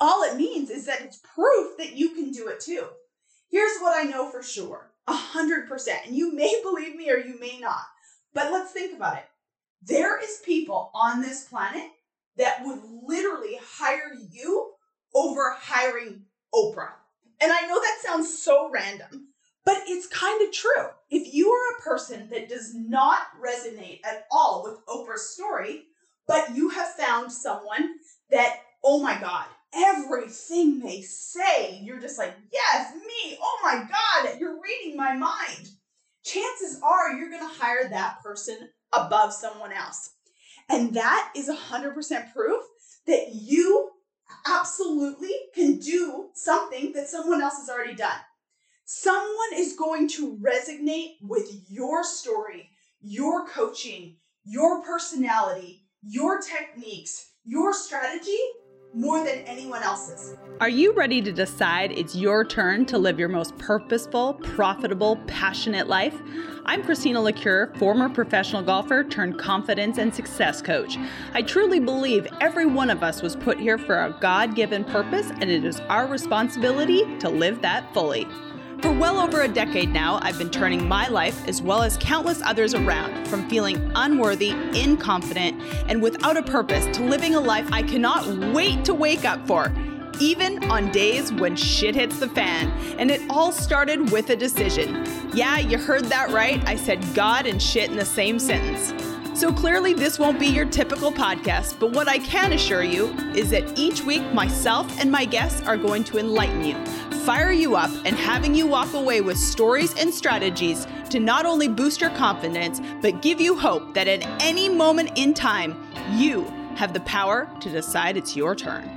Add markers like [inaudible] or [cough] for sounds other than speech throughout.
All it means is that it's proof that you can do it too. Here's what I know for sure a hundred percent. And you may [laughs] believe me or you may not. But let's think about it. There is people on this planet that would literally hire you over hiring Oprah. And I know that sounds so random, but it's kind of true. If you are a person that does not resonate at all with Oprah's story, but you have found someone that, oh my God, everything they say, you're just like, yes, me, oh my God, you're reading my mind. Chances are you're going to hire that person above someone else. And that is 100% proof that you absolutely can do something that someone else has already done. Someone is going to resonate with your story, your coaching, your personality, your techniques, your strategy more than anyone else's. Are you ready to decide it's your turn to live your most purposeful, profitable, passionate life? I'm Christina Lecuyer, former professional golfer turned confidence and success coach. I truly believe every one of us was put here for a God given purpose, and it is our responsibility to live that fully. For well over a decade now, I've been turning my life, as well as countless others around, from feeling unworthy, inconfident, and without a purpose to living a life I cannot wait to wake up for, even on days when shit hits the fan. And it all started with a decision. Yeah, you heard that right. I said God and shit in the same sentence. So clearly, this won't be your typical podcast, but what I can assure you is that each week, myself and my guests are going to enlighten you, fire you up, and having you walk away with stories and strategies to not only boost your confidence, but give you hope that at any moment in time, you have the power to decide it's your turn.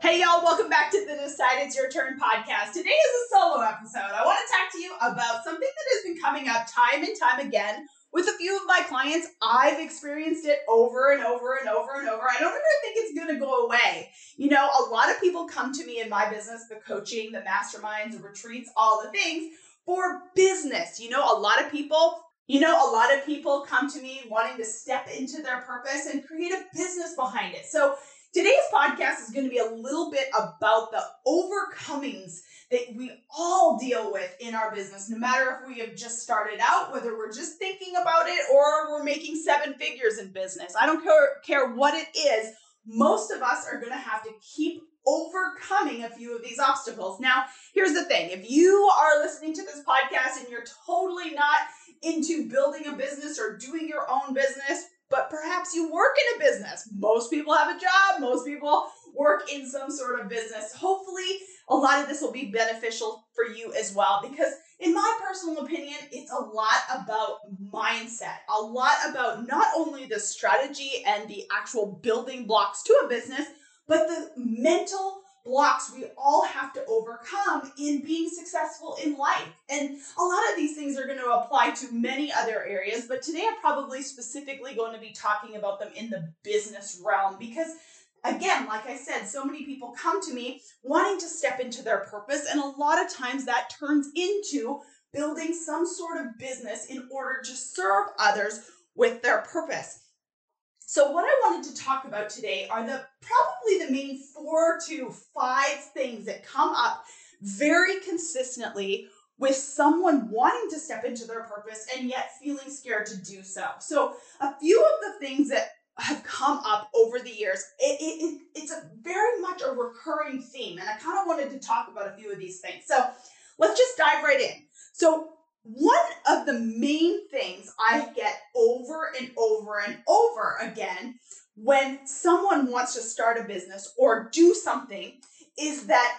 Hey, y'all, welcome back to the Decide It's Your Turn podcast. Today is a solo episode. I want to talk to you about something that has been coming up time and time again with a few of my clients, I've experienced it over and over and over and over. I don't ever think it's going to go away. You know, a lot of people come to me in my business, the coaching, the masterminds, the retreats, all the things for business. You know, a lot of people you know, a lot of people come to me wanting to step into their purpose and create a business behind it. So, today's podcast is going to be a little bit about the overcomings that we all deal with in our business, no matter if we have just started out, whether we're just thinking about it or we're making seven figures in business. I don't care, care what it is. Most of us are going to have to keep overcoming a few of these obstacles. Now, here's the thing if you are listening to this podcast and you're totally not into building a business or doing your own business, but perhaps you work in a business. Most people have a job, most people work in some sort of business. Hopefully, a lot of this will be beneficial for you as well because in my personal opinion it's a lot about mindset a lot about not only the strategy and the actual building blocks to a business but the mental blocks we all have to overcome in being successful in life. And a lot of these things are going to apply to many other areas, but today I'm probably specifically going to be talking about them in the business realm because again, like I said, so many people come to me wanting to step into their purpose, and a lot of times that turns into building some sort of business in order to serve others with their purpose. So, what I wanted to talk about today are the probably the main four to five things that come up very consistently with someone wanting to step into their purpose and yet feeling scared to do so. So, a few of the things that have come up over the years. It, it, it, it's a very much a recurring theme, and I kind of wanted to talk about a few of these things. So let's just dive right in. So, one of the main things I get over and over and over again when someone wants to start a business or do something is that,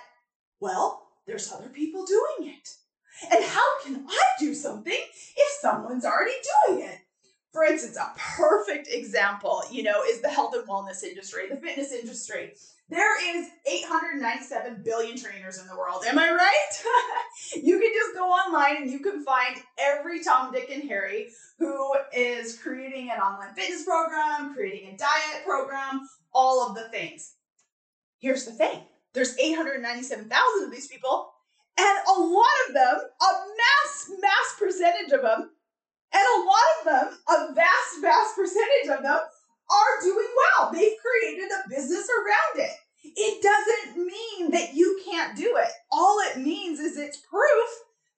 well, there's other people doing it. And how can I do something if someone's already doing it? for instance, a perfect example, you know, is the health and wellness industry, the fitness industry. There is 897 billion trainers in the world. Am I right? [laughs] you can just go online and you can find every Tom, Dick, and Harry who is creating an online fitness program, creating a diet program, all of the things. Here's the thing there's 897,000 of these people, and a lot of them, a mass, mass percentage of them, and a lot of them, a vast, vast percentage of them, are doing well. They've created a business around it. It doesn't mean that you can't do it. All it means is it's proof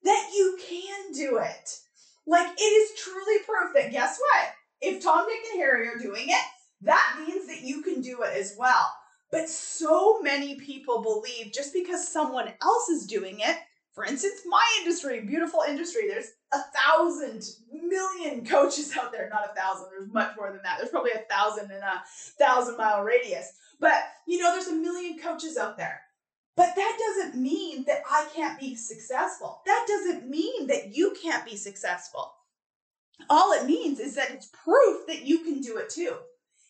that you can do it. Like it is truly proof that guess what? If Tom, Dick, and Harry are doing it, that means that you can do it as well. But so many people believe just because someone else is doing it, for instance, my industry, beautiful industry, there's a thousand million coaches out there. Not a thousand, there's much more than that. There's probably a thousand in a thousand mile radius. But you know, there's a million coaches out there. But that doesn't mean that I can't be successful. That doesn't mean that you can't be successful. All it means is that it's proof that you can do it too.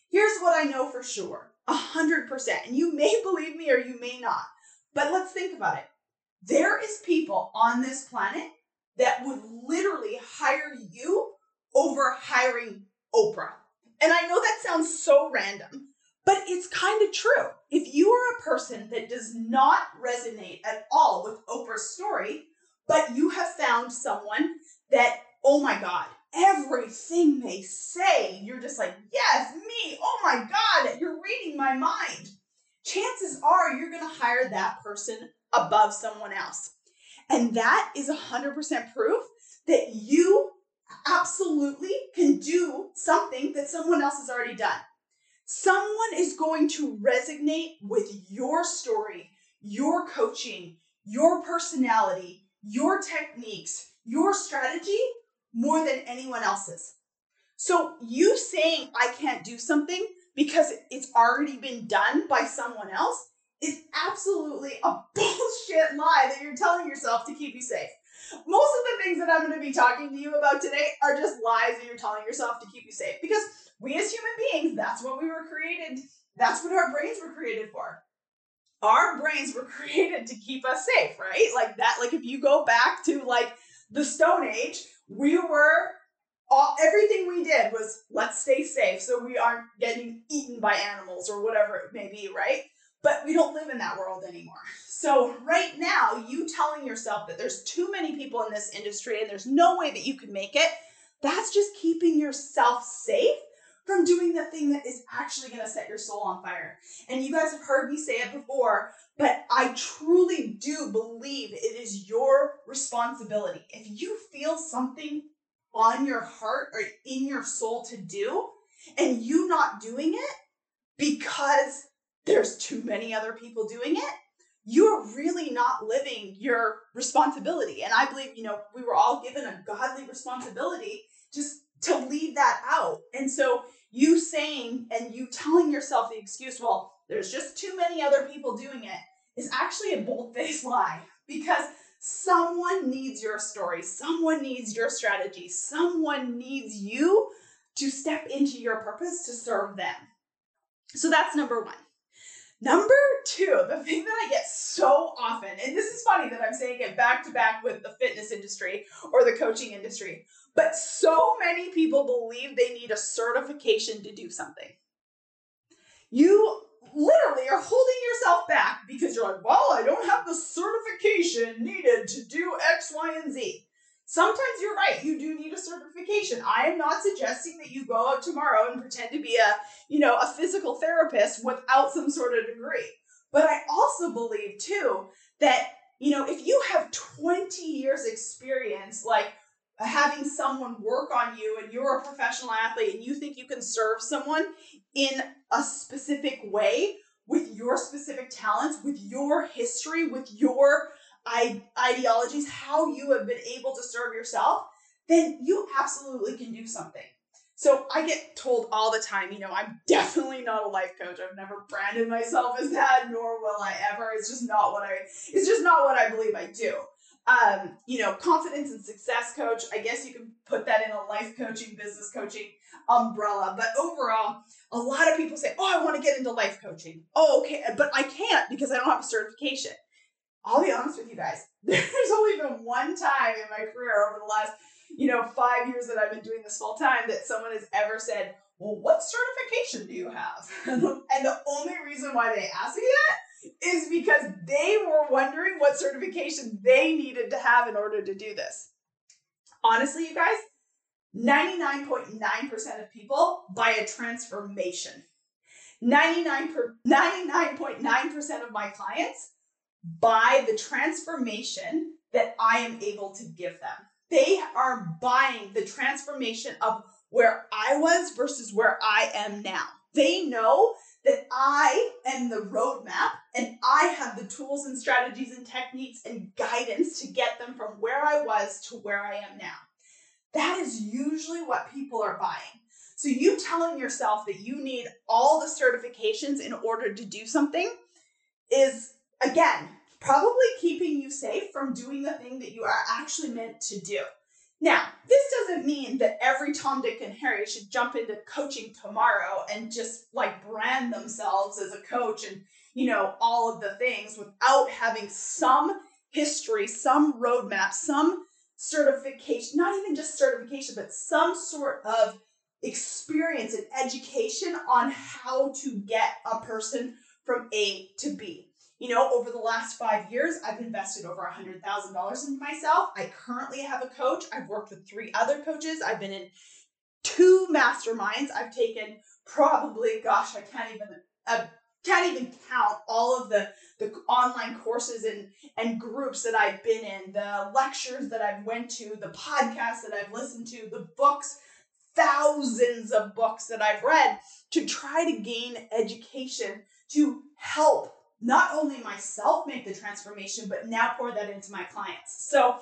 Here's what I know for sure a hundred percent. And you may believe me or you may not. But let's think about it. There is people on this planet that would literally hire you over hiring Oprah. And I know that sounds so random, but it's kind of true. If you are a person that does not resonate at all with Oprah's story, but you have found someone that, oh my God, everything they say, you're just like, yes, me, oh my God, you're reading my mind. Chances are you're going to hire that person above someone else. And that is 100% proof that you absolutely can do something that someone else has already done. Someone is going to resonate with your story, your coaching, your personality, your techniques, your strategy more than anyone else's. So, you saying I can't do something because it's already been done by someone else is absolutely a [laughs] bullshit lie that you're telling yourself to keep you safe. Most of the things that I'm going to be talking to you about today are just lies that you're telling yourself to keep you safe because we as human beings, that's what we were created, that's what our brains were created for. Our brains were [laughs] created to keep us safe, right? Like that, like if you go back to like the Stone Age, we were all everything we did was let's stay safe so we aren't getting eaten by animals or whatever it may be, right? But we don't live in that world anymore. So, right now, you telling yourself that there's too many people in this industry and there's no way that you could make it, that's just keeping yourself safe from doing the thing that is actually going to set your soul on fire. And you guys have heard me say it before, but I truly do believe it is your responsibility. If you feel something on your heart or in your soul to do, and you not doing it because there's too many other people doing it, you're really not living your responsibility. And I believe, you know, we were all given a godly responsibility just to leave that out. And so you saying and you telling yourself the excuse, well, there's just too many other people doing it, is actually a bold faced [laughs] lie because someone needs your story, someone needs your strategy, someone needs you to step into your purpose to serve them. So that's number one. Number two, the thing that I get so often, and this is funny that I'm saying it back to back with the fitness industry or the coaching industry, but so many people believe they need a certification to do something. You literally are holding yourself back because you're like, well, I don't have the certification needed to do X, Y, and Z. Sometimes you're right. You do need a certification. I am not suggesting that you go out tomorrow and pretend to be a, you know, a physical therapist without some sort of degree. But I also believe too that, you know, if you have 20 years experience like having someone work on you and you're a professional athlete and you think you can serve someone in a specific way with your specific talents, with your history, with your ideologies, how you have been able to serve yourself, then you absolutely can do something. So I get told all the time, you know, I'm [laughs] definitely not a life coach. I've never branded myself as that, nor will I ever. It's just not what I it's just not what I believe I do. Um, you know, confidence and success coach. I guess you can put that in a life coaching, business coaching umbrella. But overall, a lot of people say, Oh, I want to get into life coaching. Oh, okay, but I can't because I don't have a certification. I'll be honest with you guys. [laughs] There's only been one time in my career over the last, you know, five years that I've been doing this full time that someone has ever said, Well, what certification do you have? [laughs] and the only reason why they asked me that is because they were wondering what certification they needed to have in order to do this. Honestly, you guys, 99.9% of people buy a transformation. 99 99.9% of my clients buy the transformation that I am able to give them. They are buying the transformation of where I was versus where I am now. They know that I am the roadmap and I have the tools and strategies and techniques and guidance to get them from where I was to where I am now. That is usually what people are buying. So, you telling yourself that you need all the certifications in order to do something is, again, probably keeping you safe from doing the thing that you are actually meant to do. Now, this doesn't mean that every Tom, Dick, and Harry should jump into coaching tomorrow and just like brand themselves as a coach and, you know, all of the things without having some history, some roadmap, some certification, not even just certification, but some sort of experience and education on how to get a person from A to B. You know, over the last five years, I've invested over a $100,000 in myself. I currently have a coach. I've worked with three other coaches. I've been in two masterminds. I've taken probably, gosh, I can't even, uh, can't even count all of the the online courses and and groups that I've been in, the lectures that I've went to, the podcasts that I've listened to, the books, thousands of books that I've read to try to gain education to help not only myself make the transformation, but now pour that into my clients. So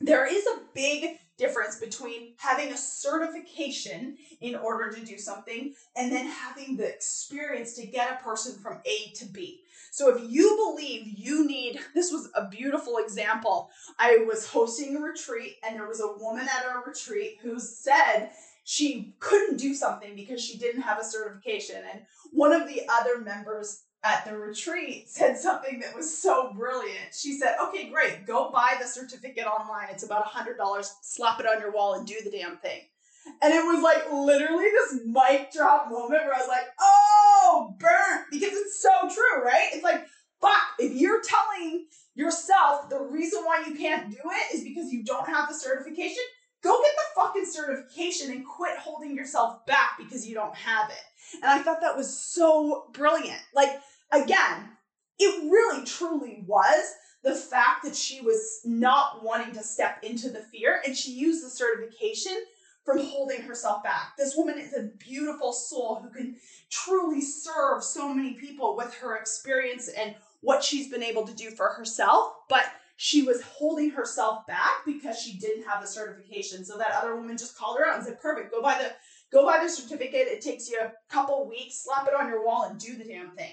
there is a big difference between having a certification in order to do something and then having the experience to get a person from A to B. So if you believe you need, this was a beautiful example. I was hosting a retreat and there was a woman at our retreat who said she couldn't do something because she didn't have a certification. And one of the other members at the retreat [laughs] said something that was so brilliant. She said, Okay, great, go buy the certificate online. It's about a $100. Slap it on your wall and do the damn thing. And it was like literally this mic drop moment where I was like, Oh, burnt, because it's so true, right? It's like, fuck, if you're telling yourself the reason why you can't do it is because you don't have the certification, go get the fucking certification and quit holding yourself back because you don't have it. And I thought that was so brilliant. Like, again, it really truly was the fact that she was not wanting to step into the fear and she used the certification from holding herself back. This woman is a beautiful soul who can truly serve so many people with her experience and what she's been able to do for herself, but she was holding herself back because she didn't have the certification. So that other woman just called her out and said, "Perfect, go buy the go buy the certificate. It takes you a couple weeks. Slap it on your wall and do the damn thing."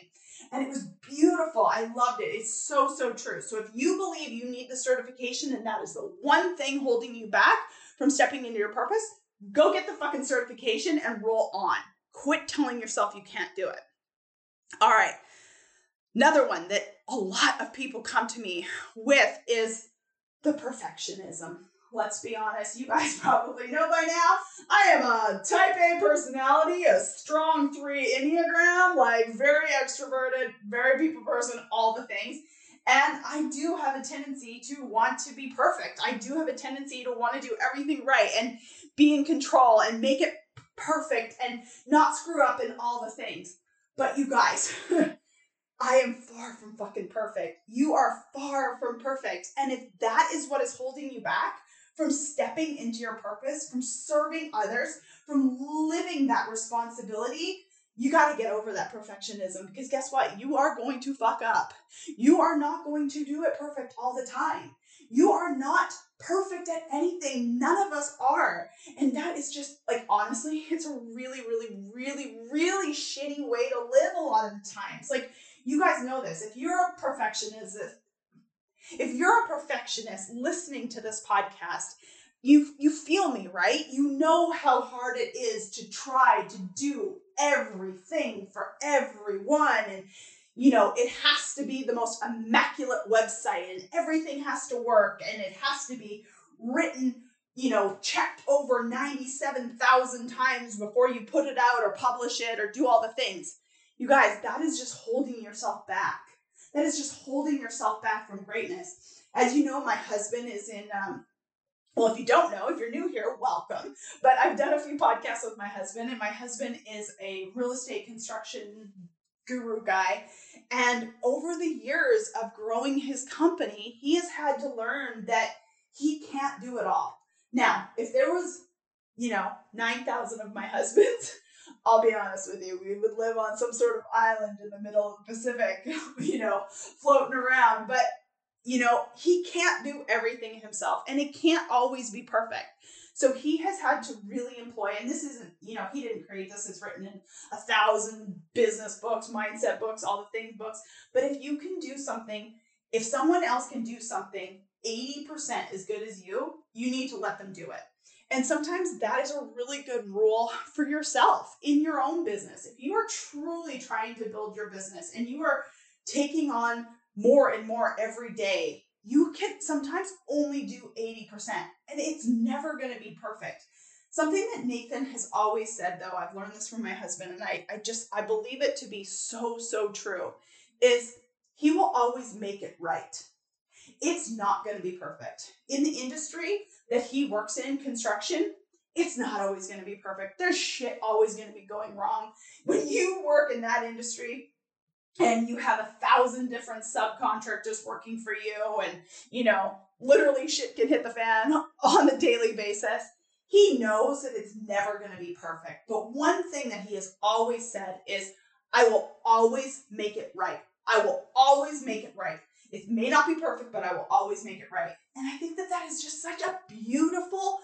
And it was beautiful. I loved it. It's so so true. So if you believe you need the certification and that is the one thing holding you back from stepping into your purpose, go get the fucking certification and roll on. Quit telling yourself you can't do it. All right. Another one that a lot of people come to me with is the perfectionism. Let's be honest, you guys [laughs] probably know by now. I am a type A personality, a strong three Enneagram, like very extroverted, very people person, all the things. And I do have a tendency to want to be perfect. I do have a tendency to want to do everything right and be in control and make it perfect and not screw up in all the things. But you guys, [laughs] I am far from fucking perfect. You are far from perfect. And if that is what is holding you back from stepping into your purpose, from serving others, from living that responsibility, you got to get over that perfectionism because guess what? You are going to fuck up. You are not going to do it perfect all the time. You are not perfect at anything. None of us are. And that is just like, honestly, [laughs] it's a really, really, really, really shitty way to live a lot of the times. Like, you guys know this. If you're a perfectionist, if you're a perfectionist listening to this podcast, you you feel me, right? You know how hard it is to try to do everything for everyone and you know, it has to be the most immaculate website and everything has to work and it has to be written, you know, checked over 97,000 times before you put it out or publish it or do all the things. You guys, that is just holding yourself back. That is just holding yourself back from greatness. As you know, my husband is in um, well, if you don't know, if you're new here, welcome. But I've done a few podcasts with my husband, and my husband is a real estate construction guru guy. And over the years of growing his company, he has had to learn that he can't do it all. Now, if there was, you know, 9,000 of my [laughs] husbands, I'll be honest with you, we would live on some sort of island in the middle of the Pacific, [laughs] you know, floating around. But, you know, he can't do everything himself and it can't always be perfect. So he has had to really employ, and this isn't, you know, he didn't create this, it's written in a thousand business books, mindset books, all the things books. But if you can do something, if someone else can do something 80% as good as you, you need to let them do it. And sometimes that is a really good rule for yourself in your own business. If you are truly trying to build your business and you are taking on more and more every day you can sometimes only do 80%, and it's never going to be perfect. Something that Nathan has always said, though, I've learned this from my husband, and I, I just, I believe it to be so, so true, is he will always make it right. It's not going to be perfect. In the industry that he works in, construction, it's not always going to be perfect. There's shit always going to be going wrong. When you work in that industry, and you have a thousand different subcontractors working for you and you know literally shit can hit the fan on a daily basis he knows that it's never going to be perfect but one thing that he has always said is i will always make it right i will always make it right it may not be perfect but i will always make it right. And i think that that is just such a beautiful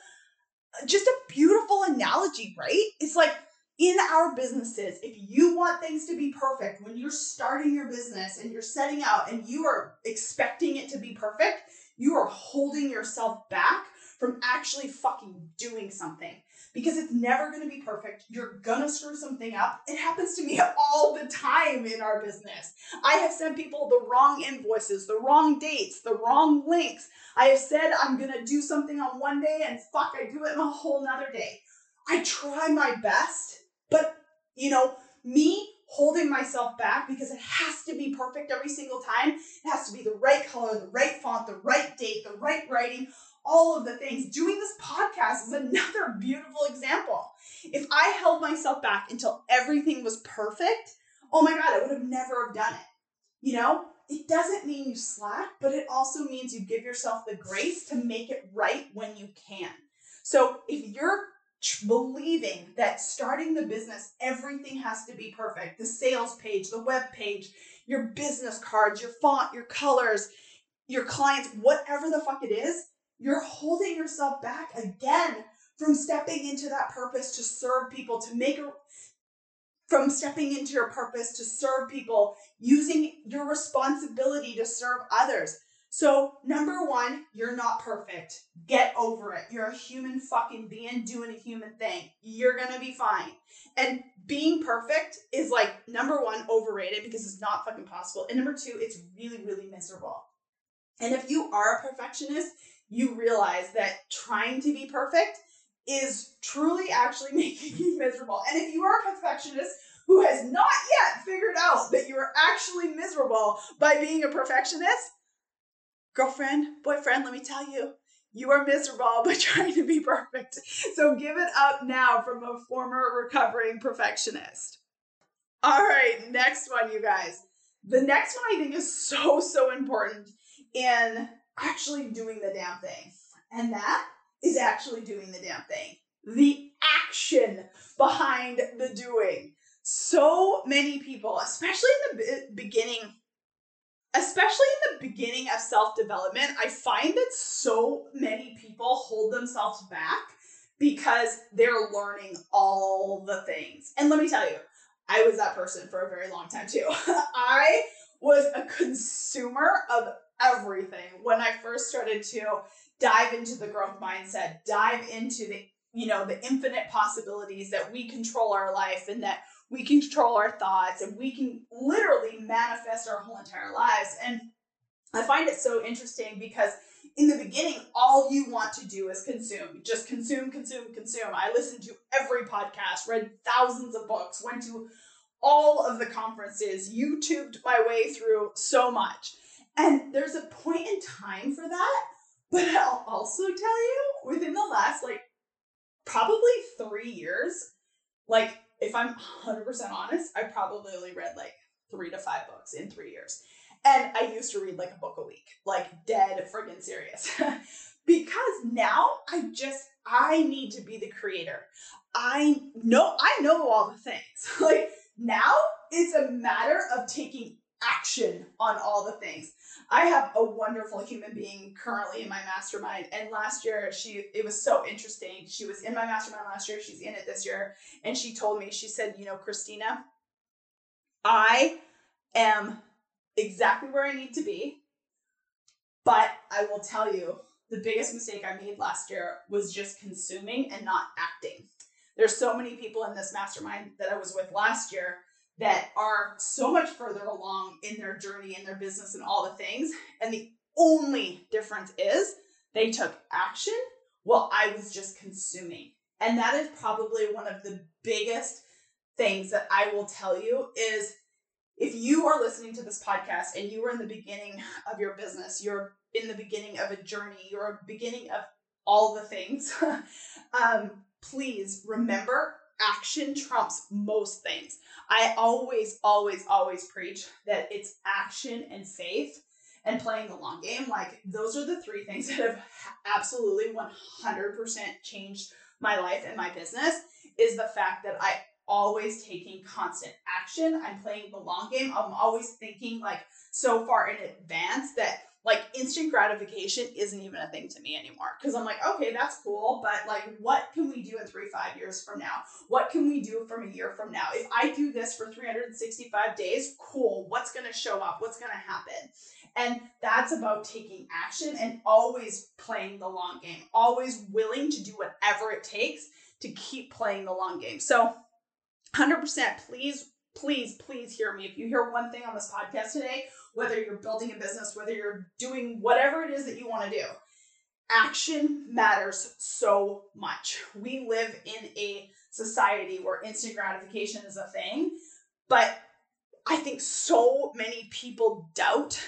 just a beautiful analogy right? It's like in our businesses, if you want things to be perfect when you're starting your business and you're setting out and you are expecting it to be perfect, you are holding yourself back from actually fucking doing something because it's never going to be perfect. You're going to screw something up. It happens to me [laughs] all the time in our business. I have sent people the wrong invoices, the wrong dates, the wrong links. I have said I'm going to do something on one day and fuck, I do it on a whole nother day. I try my best but, you know, me holding myself back because it has to be perfect every single time. It has to be the right color, the right font, the right date, the right writing, all of the things. Doing this podcast is another [laughs] beautiful example. If I held myself back until everything was perfect, oh my God, I would have never have done it. You know, it doesn't mean you slack, but it also means you give yourself the grace to make it right when you can. So if you're believing that starting the business, everything has to be perfect the sales page, the web page, your business cards, your font, your colors, your clients, whatever the fuck it is, you're holding yourself back again from stepping into that purpose to serve people, to make a from stepping into your purpose to serve people, using your responsibility to serve others. So, number one, you're not perfect. Get over it. You're a human fucking being doing a human thing. You're gonna be fine. And being perfect is like number one, overrated because it's not fucking possible. And number two, it's really, really miserable. And if you are a perfectionist, you realize that trying to be perfect is truly actually [laughs] making you miserable. And if you are a perfectionist, who has not yet figured out that you're actually miserable by being a perfectionist, girlfriend, boyfriend, let me tell you, you are miserable by [laughs] trying to be perfect. So give it up now from a former recovering perfectionist. All right, next one, you guys. The next one I think is so, so important in actually doing the damn thing. And that is actually doing the damn thing. The action behind the doing. So many people, especially in the beginning especially in the beginning of self development, I find that so many people hold themselves back because they're learning all the things. And let me tell you, I was that person for a very long time too. [laughs] I was a consumer of everything when I first started to dive into the growth mindset, dive into the you know the infinite possibilities that we control our life and that we control our thoughts and we can literally manifest our whole entire lives. And I find it so interesting because in the beginning, all you want to do is consume. Just consume, consume, consume. I listened to every podcast, read thousands of books, went to all of the conferences, YouTubed my way through so much. And there's a point in time for that But I'll also tell you, within the last like probably three years, like if I'm 100% honest, I probably only read like three to five books in three years. And I used to read like a book a week, like dead friggin' serious. [laughs] because now I just, I need to be the creator. I know, I know all the things. [laughs] like now it's a matter of taking action on all the things. I have a wonderful human being currently in my mastermind. And last year, she it was so interesting. She was in my mastermind last year. She's in it this year. And she told me, she said, you know, Christina, I am exactly where I need to be. But I will tell you, the biggest mistake I made last year was just consuming and not acting. There's so many people in this mastermind that I was with last year that are so much further along in their journey in their business and all the things. And the only difference is they took action while I was just consuming. And that is probably one of the biggest things that I will tell you is if you are listening to this podcast and you are in the beginning of your business, you're in the beginning of a journey, you're beginning of all the things, [laughs] um, please remember action trumps most things. I always, always, always preach that it's action and faith and playing the long game. Like, those are the three things [laughs] that have absolutely 100% changed my life and my business is the fact that I always taking constant action. I'm playing the long game. I'm always thinking like so far in advance that like instant gratification isn't even a thing to me anymore. Because i'm like okay that's cool but like what can we do in three five years from now? What can we do from a year from now? If i do this for 365 days cool. What's to show up? What's to happen? And that's about taking action and always playing the long game. Always willing to do whatever it takes to keep playing the long game. So 100% please please please hear me. If you hear one thing on this podcast today whether you're building a business, whether you're doing whatever it is that you want to do. Action matters so much. We live in a society where instant gratification is a thing, but I think so many people doubt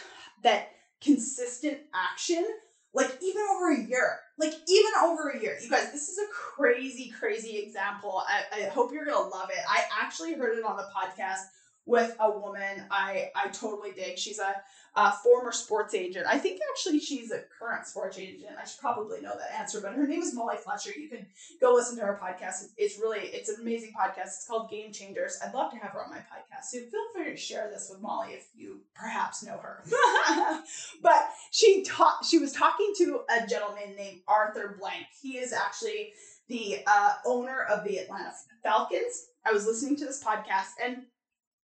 that consistent action, like even over a year, like even over a year. You guys, this is a crazy, crazy example. I, I hope you're gonna love it. I actually heard it on the podcast with a woman I I totally dig. She's a, a, former sports agent. I think actually she's a current sports agent. I should probably know that answer, but her name is Molly Fletcher. You can go listen to her podcast. It's really it's an amazing podcast. It's called Game Changers. I'd love to have her on my podcast. So feel free to share this with Molly if you perhaps know her. [laughs] but she taught she was talking to a gentleman named Arthur Blank. He is actually the uh, owner of the Atlanta Falcons. I was listening to this podcast and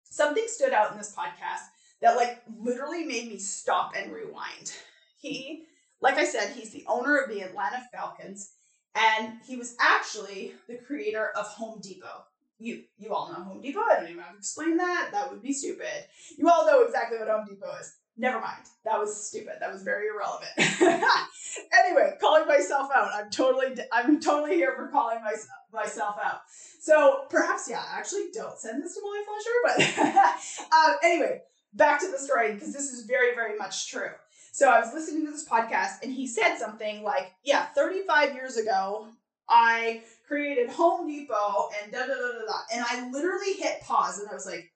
something stood out in this podcast that like literally made me stop and rewind. He, like I said, he's the owner of the Atlanta Falcons, and he was actually the creator of Home Depot. You you all know Home Depot. I don't even have to explain that. That would be stupid. You all know exactly what Home Depot is. Never mind. That was stupid. That was very irrelevant. [laughs] anyway, calling myself out. I'm totally I'm totally here for calling myself myself out. So perhaps yeah, I actually don't send this to Molly Fletcher, but uh, [laughs] anyway, back to the story because this is very very much true. So I was listening to this podcast and he said something like, yeah, 35 years ago, I created Home Depot and da da da da da. And I literally hit pause and I was like,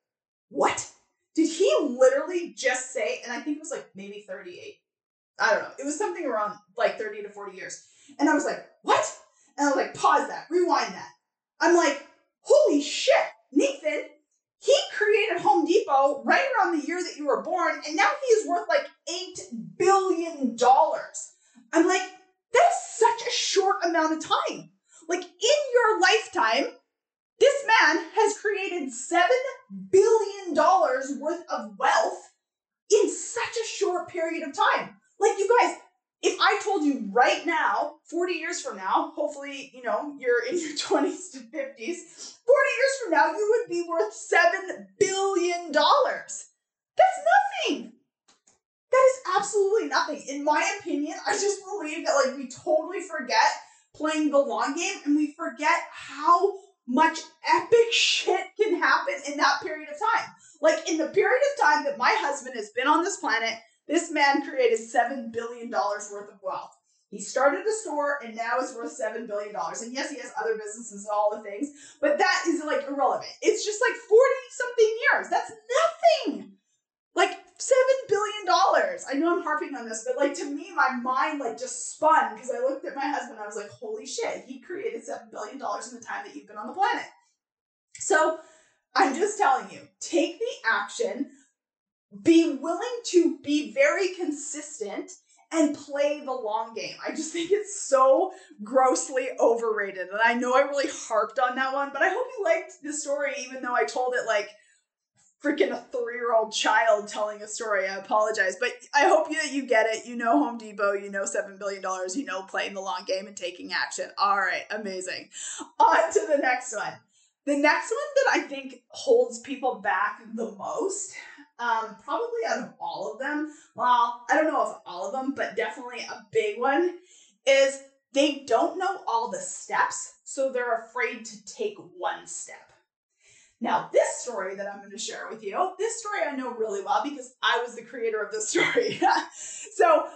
what? Did he literally just say, and I think it was like maybe 38. I don't know. It was something around like 30 to 40 years. And I was like, what? And I was like, pause that, rewind that. I'm like, holy shit, Nathan, he created Home Depot right around the year that you were born, and now he is worth like $8 billion. I'm like, that's such a short amount of time. Like in your lifetime, this man has created $7 billion worth of wealth in such a short period of time. Like, you guys, if I told you right now, 40 years from now, hopefully, you know, you're in your [laughs] 20s to 50s, 40 years from now, you would be worth $7 billion. That's nothing. That is absolutely nothing. In my opinion, I just believe that, like, we totally forget playing the long game and we forget how much epic shit can happen in that period of time. Like, in the period of time that my husband has been on this planet, this man created $7 billion worth of wealth. He started a store and now it's worth $7 billion. And yes, he has other businesses and all the things, but that is like irrelevant. It's just like 40 something years. That's nothing. $7 billion. I know I'm harping on this, but like to me, my mind like just spun because I looked at my husband. I was like, holy shit, he created $7 billion in the time that you've been on the planet. So I'm just telling you, take the action, be willing to be very consistent and play the long game. I just think it's so grossly overrated. And I know I really harped on that one, but I hope you liked the story, even though I told it like freaking a three year old child telling a story. I apologize, but I hope you, you get it. You know Home Depot, you know $7 billion, you know playing the long game and taking action. All right, amazing. On to the next one. The next one that I think holds people back the most um, probably out of all of them, well, I don't know if all of them, but definitely a big one, is they don't know all the steps, so they're afraid to take one step. Now, this story that I'm going to share with you, this story I know really well because I was the creator of this [laughs] story. so,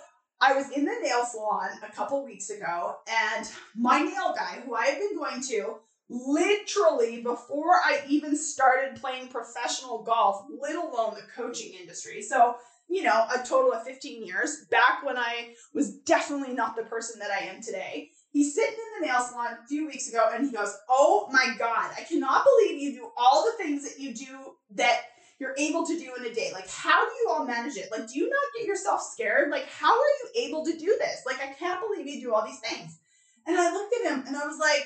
I was in the nail salon a couple weeks ago, and my nail guy, who I have been going to literally before I even started playing professional golf, let alone the coaching industry. So, you know, a total of 15 years back when I was definitely not the person that I am today. He's sitting in the nail salon a few weeks ago and he goes, Oh my God, I cannot believe you do all the things that you do that you're able to do in a day. Like, how do you all manage it? Like, do you not get yourself scared? Like, how are you able to do this? Like, I can't believe you do all these things. And I looked at him and I was like,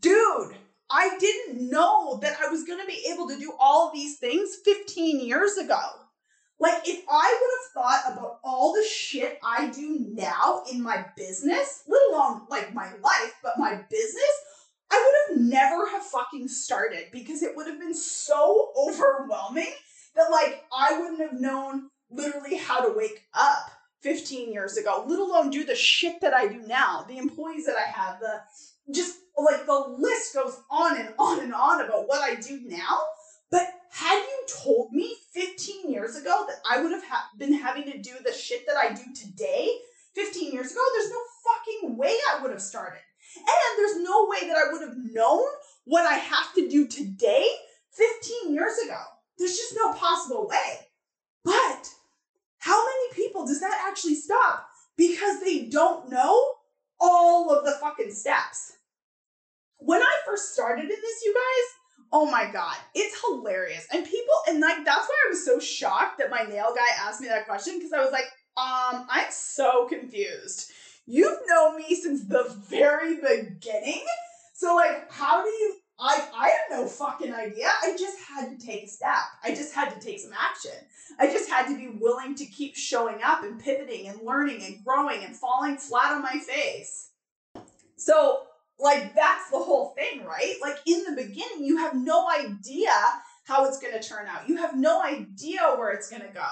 dude, I didn't know that I was going to be able to do all these things 15 years ago. Like, if I would have thought about all the shit I do now in my business, let alone like my life, but my business, I would have never have fucking started because it would have been so overwhelming that like I wouldn't have known literally how to wake up 15 years ago, let alone do the shit that I do now, the employees that I have, the just like the list goes on and on and on about what I do now. But had you told me 15 years ago that I would have ha- been having to do the shit that I do today, 15 years ago, there's no fucking way I would have started. And there's no way that I would have known what I have to do today 15 years ago. There's just no possible way. But how many people does that actually stop? Because they don't know all of the fucking steps when I first started in this, you guys, oh my god, it's hilarious. And people, and like that's why I was so shocked that my nail guy asked me that question because I was like, um, I'm so confused. You've known me since the very beginning. So like, how do you? I I have no fucking idea. I just had to take a step. I just had to take some action. I just had to be willing to keep showing up and pivoting and learning and growing and falling flat on my face. So like that's the whole thing, right? Like in the beginning, you have no idea how it's going to turn out. You have no idea where it's going to go.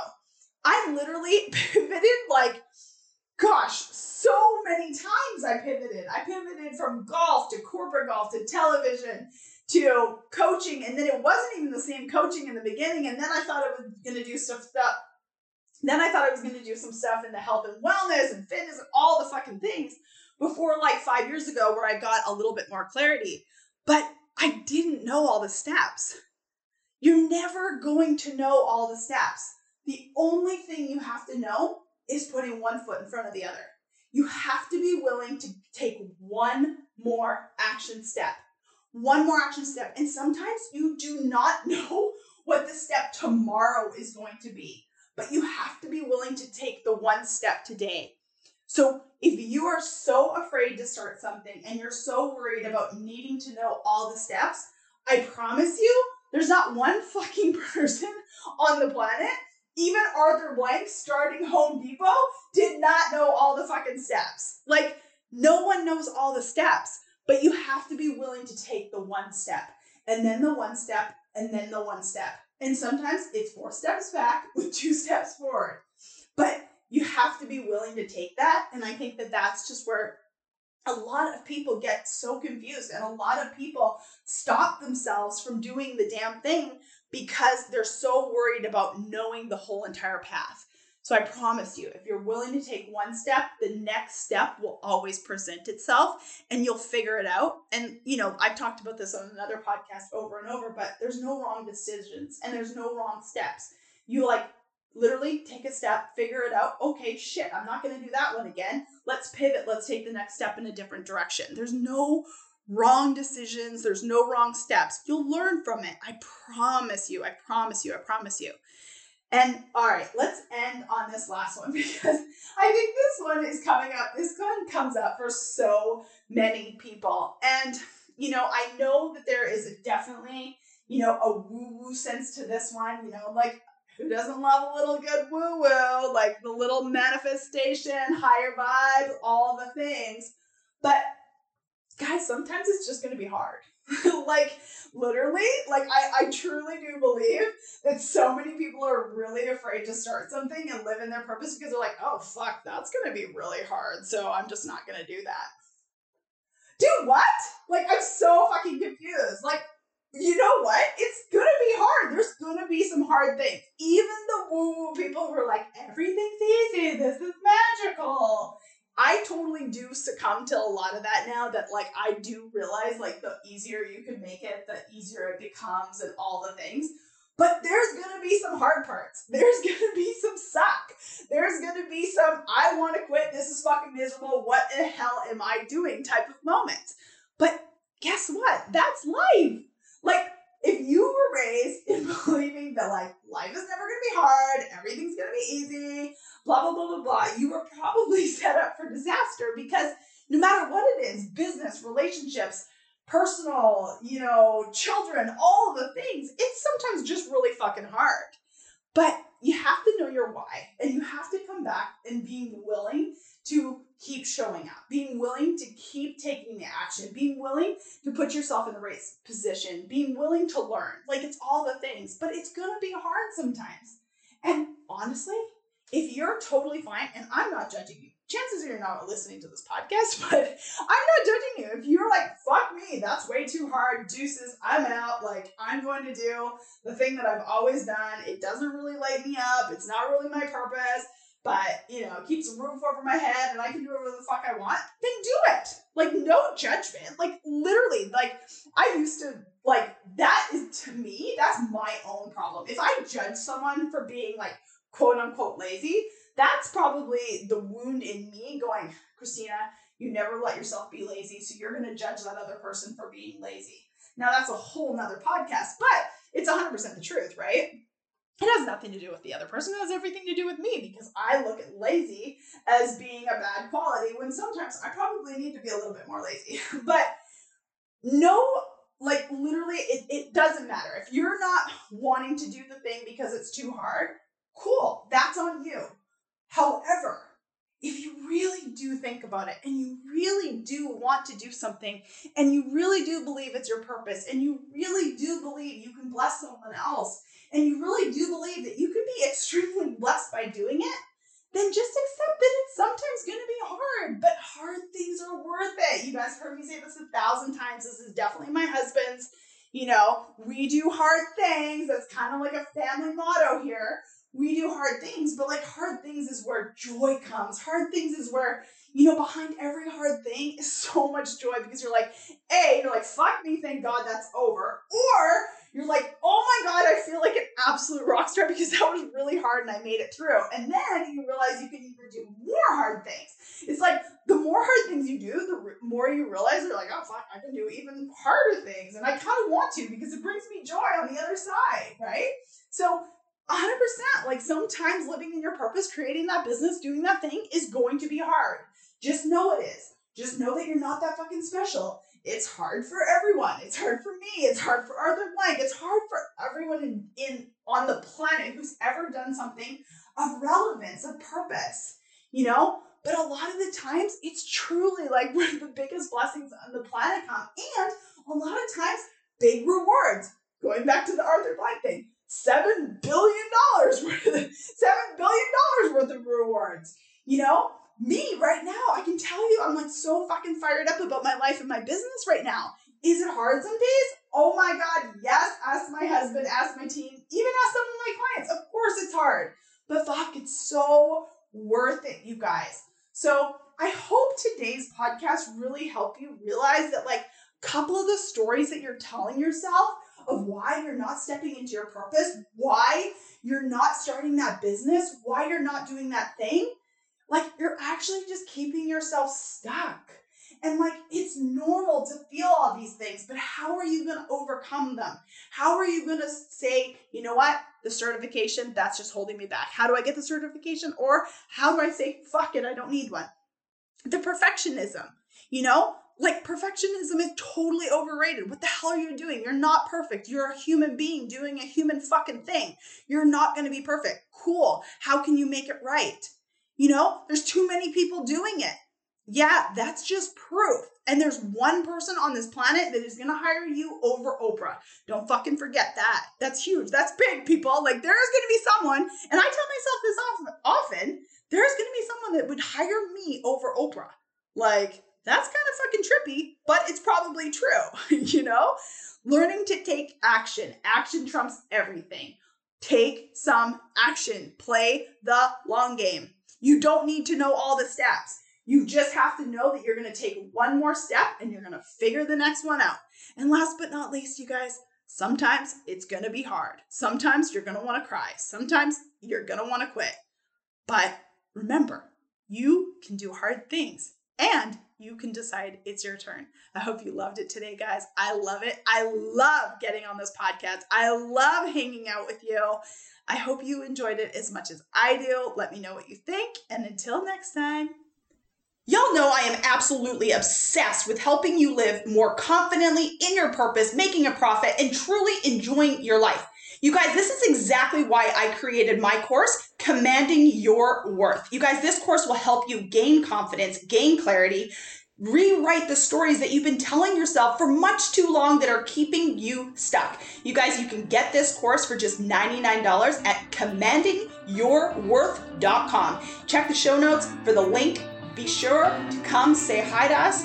I literally [laughs] pivoted like gosh, so many times I pivoted. I pivoted from golf to corporate golf to television to coaching and then it wasn't even the same coaching in the beginning and then I thought I was going to do stuff stuff then I thought I was going to do some stuff in the health and wellness and fitness and all the fucking things before like five years ago where I got a little bit more clarity. But I didn't know all the steps. You're never going to know all the steps. The only thing you have to know is putting one foot in front of the other. You have to be willing to take one more action step. One more action step. And sometimes you do not [laughs] know what the step tomorrow is going to be, but you have to be willing to take the one step today. So if you are so afraid to start something and you're so worried about needing to know all the steps, I promise you, there's not one fucking [laughs] person on the planet, even Arthur Blank starting Home Depot, did not know all the fucking steps. Like, no one knows all the steps, but you have to be willing to take the one step, and then the one step, and then the one step. And sometimes it's four steps back with two steps forward. But you have to be willing to take that. And I think that that's just where a lot of people get so confused and a lot of people stop themselves from doing the damn thing because they're so worried about knowing the whole entire path. So I promise you, if you're willing to take one step, the next step will always present itself and you'll figure it out. And, you know, I've talked about this on another podcast over and over, but there's no wrong decisions and there's no wrong steps. You like literally take a step, figure it out. Okay, shit, I'm not going to do that one again. Let's pivot. Let's take the next step in a different direction. There's no wrong decisions, there's no wrong steps. You'll learn from it. I promise you. I promise you. I promise you. And all right, let's end on this last one [laughs] because I think this one is coming up. This one comes up for so many people. And, you know, I know that there is definitely, you know, a woo woo sense to this one. You know, like who doesn't love a little good woo woo? Like the little manifestation, higher vibes, all the things. But guys, sometimes it's just to be hard. [laughs] like literally, like I, I truly do believe that so many people are really afraid to start something and live in their purpose because they're like, oh fuck, that's gonna be really hard. So I'm just not gonna do that. Dude, what? Like I'm so fucking confused. Like, you know what? It's gonna be hard. There's gonna be some hard things. Even the woo-woo people who are like, everything's easy, this is magical. I totally do succumb to a lot of that now that like I do realize like the easier you can make it, the easier it becomes and all the things. But there's gonna be some hard parts. There's [laughs] gonna be some suck. There's gonna be some I wanna quit, this is fucking miserable, what the hell am I doing type of moments. But guess what? That's life. Like if you were raised in [laughs] believing that like life is never gonna be hard, everything's gonna be easy, blah blah blah blah blah, you were probably [laughs] set up for disaster because no matter what it is, business, relationships, personal, you know, children, all the things, it's sometimes just really fucking hard. But you have to know your why and you have to come back and being willing to keep showing up, being willing to keep taking the action, being willing to put yourself in the right position, being willing to learn. Like it's all the things, but it's gonna be hard sometimes. And honestly, if you're totally fine, and I'm not judging you, chances are you're not listening to this podcast, [laughs] but I'm not judging you. If you're like, fuck me, that's way too hard, deuces, I'm out, like, I'm going to do the thing that I've always done. It doesn't really light me up, it's not really my purpose but you know, keeps a roof over my head and I can do whatever the fuck I want, then do it. Like no judgment. Like literally, like I used to like that is to me, that's my own problem. If I judge someone for being like quote unquote lazy, that's probably the wound in me going, Christina, you never let yourself be lazy, so you're gonna judge that other person for being lazy. Now that's a whole nother podcast, but it's 100% the truth, right? It has nothing to do with the other person. It has everything to do with me because I look at lazy as being a bad quality when sometimes I probably need to be a little bit more lazy. [laughs] but no, like literally, it, it doesn't matter. If you're not wanting to do the thing because it's too hard, cool, that's on you. However, if you really do think about it and you really do want to do something and you really do believe it's your purpose and you really do believe you can bless someone else and you really do believe that you can be extremely [laughs] blessed by doing it, then just accept that it's sometimes going to be hard, but hard things are worth it. You guys have heard me say this a thousand times. This is definitely my husband's. You know, we do hard things. That's kind of like a family motto here. We do hard things, but like hard things is where joy comes. Hard things is where, you know, behind every hard thing is [laughs] so much joy because you're like, A, you're like, fuck me, thank God that's over. Or you're like, oh my God, I feel like an absolute rock star because that was really hard and I made it through. And then you realize you can even do more hard things. It's like the more hard things you do, the more you realize you're like, oh fuck, I can do even harder things. And I kind of want to because it brings me joy on the other side, right? So 100%, like sometimes living in your purpose, creating that business, doing that thing is going to be hard. Just know it is. Just know that you're not that fucking special it's hard for everyone. It's hard for me. It's hard for Arthur Blank. It's hard for everyone in, in on the planet who's ever done something of relevance, of purpose. You know, but a lot of the times it's truly like [laughs] one of the biggest blessings on the planet come, and a lot of times big rewards. Going back to the Arthur Blank thing, seven billion dollars worth of, [laughs] seven billion dollars worth of rewards. You know, me right now, I can tell you, I'm like so fucking fired up about my life and my business right now. Is it hard some days? Oh my God, yes. Ask my husband, ask my team, even ask some of my clients. Of course it's hard. But fuck, it's so worth it, you guys. So I hope today's podcast really helped you realize that, like, a couple of the stories that you're telling yourself of why you're not stepping into your purpose, why you're not starting that business, why you're not doing that thing, like, you're actually just keeping yourself stuck. And like, it's normal to feel all these things, but how are you going to overcome them? How are you going to say, you know what? The certification, that's just holding me back. How do I get the certification? Or how do I say, fuck it, I don't need one? The perfectionism, you know? Like, perfectionism is totally overrated. What the hell are you doing? You're not perfect. You're a human being doing a human fucking thing. You're not going to be perfect. Cool. How can you make it right? You know, there's too many people doing it. Yeah, that's just proof. And there's one person on this planet that is going to hire you over Oprah. Don't fucking forget that. That's huge. That's big, people. Like, there is going to be someone, and I tell myself this often, often there's going to be someone that would hire me over Oprah. Like, that's kind of fucking trippy, but it's probably true, [laughs] you know? Learning to take action. Action trumps everything. Take some action. Play the long game. You don't need to know all the steps. You just have to know that you're going to take one more step and you're going to figure the next one out. And last but not least, you guys, sometimes it's going to be hard. Sometimes you're going to want to cry. Sometimes you're going to want to quit. But remember, you can do hard things and you can decide it's your turn. I hope you loved it today, guys. I love it. I love getting on this podcast. I love hanging out with you. I hope you enjoyed it as much as I do. Let me know what you think. And until next time. Y'all know I am absolutely obsessed with helping you live more confidently in your purpose, making a profit, and truly enjoying your life. You guys, this is exactly why I created my course, Commanding Your Worth. You guys, this course will help you gain confidence, gain clarity, rewrite the stories that you've been telling yourself for much too long that are keeping you stuck. You guys, you can get this course for just $99 at commandingyourworth.com. Check the show notes for the link be sure to come say hi to us.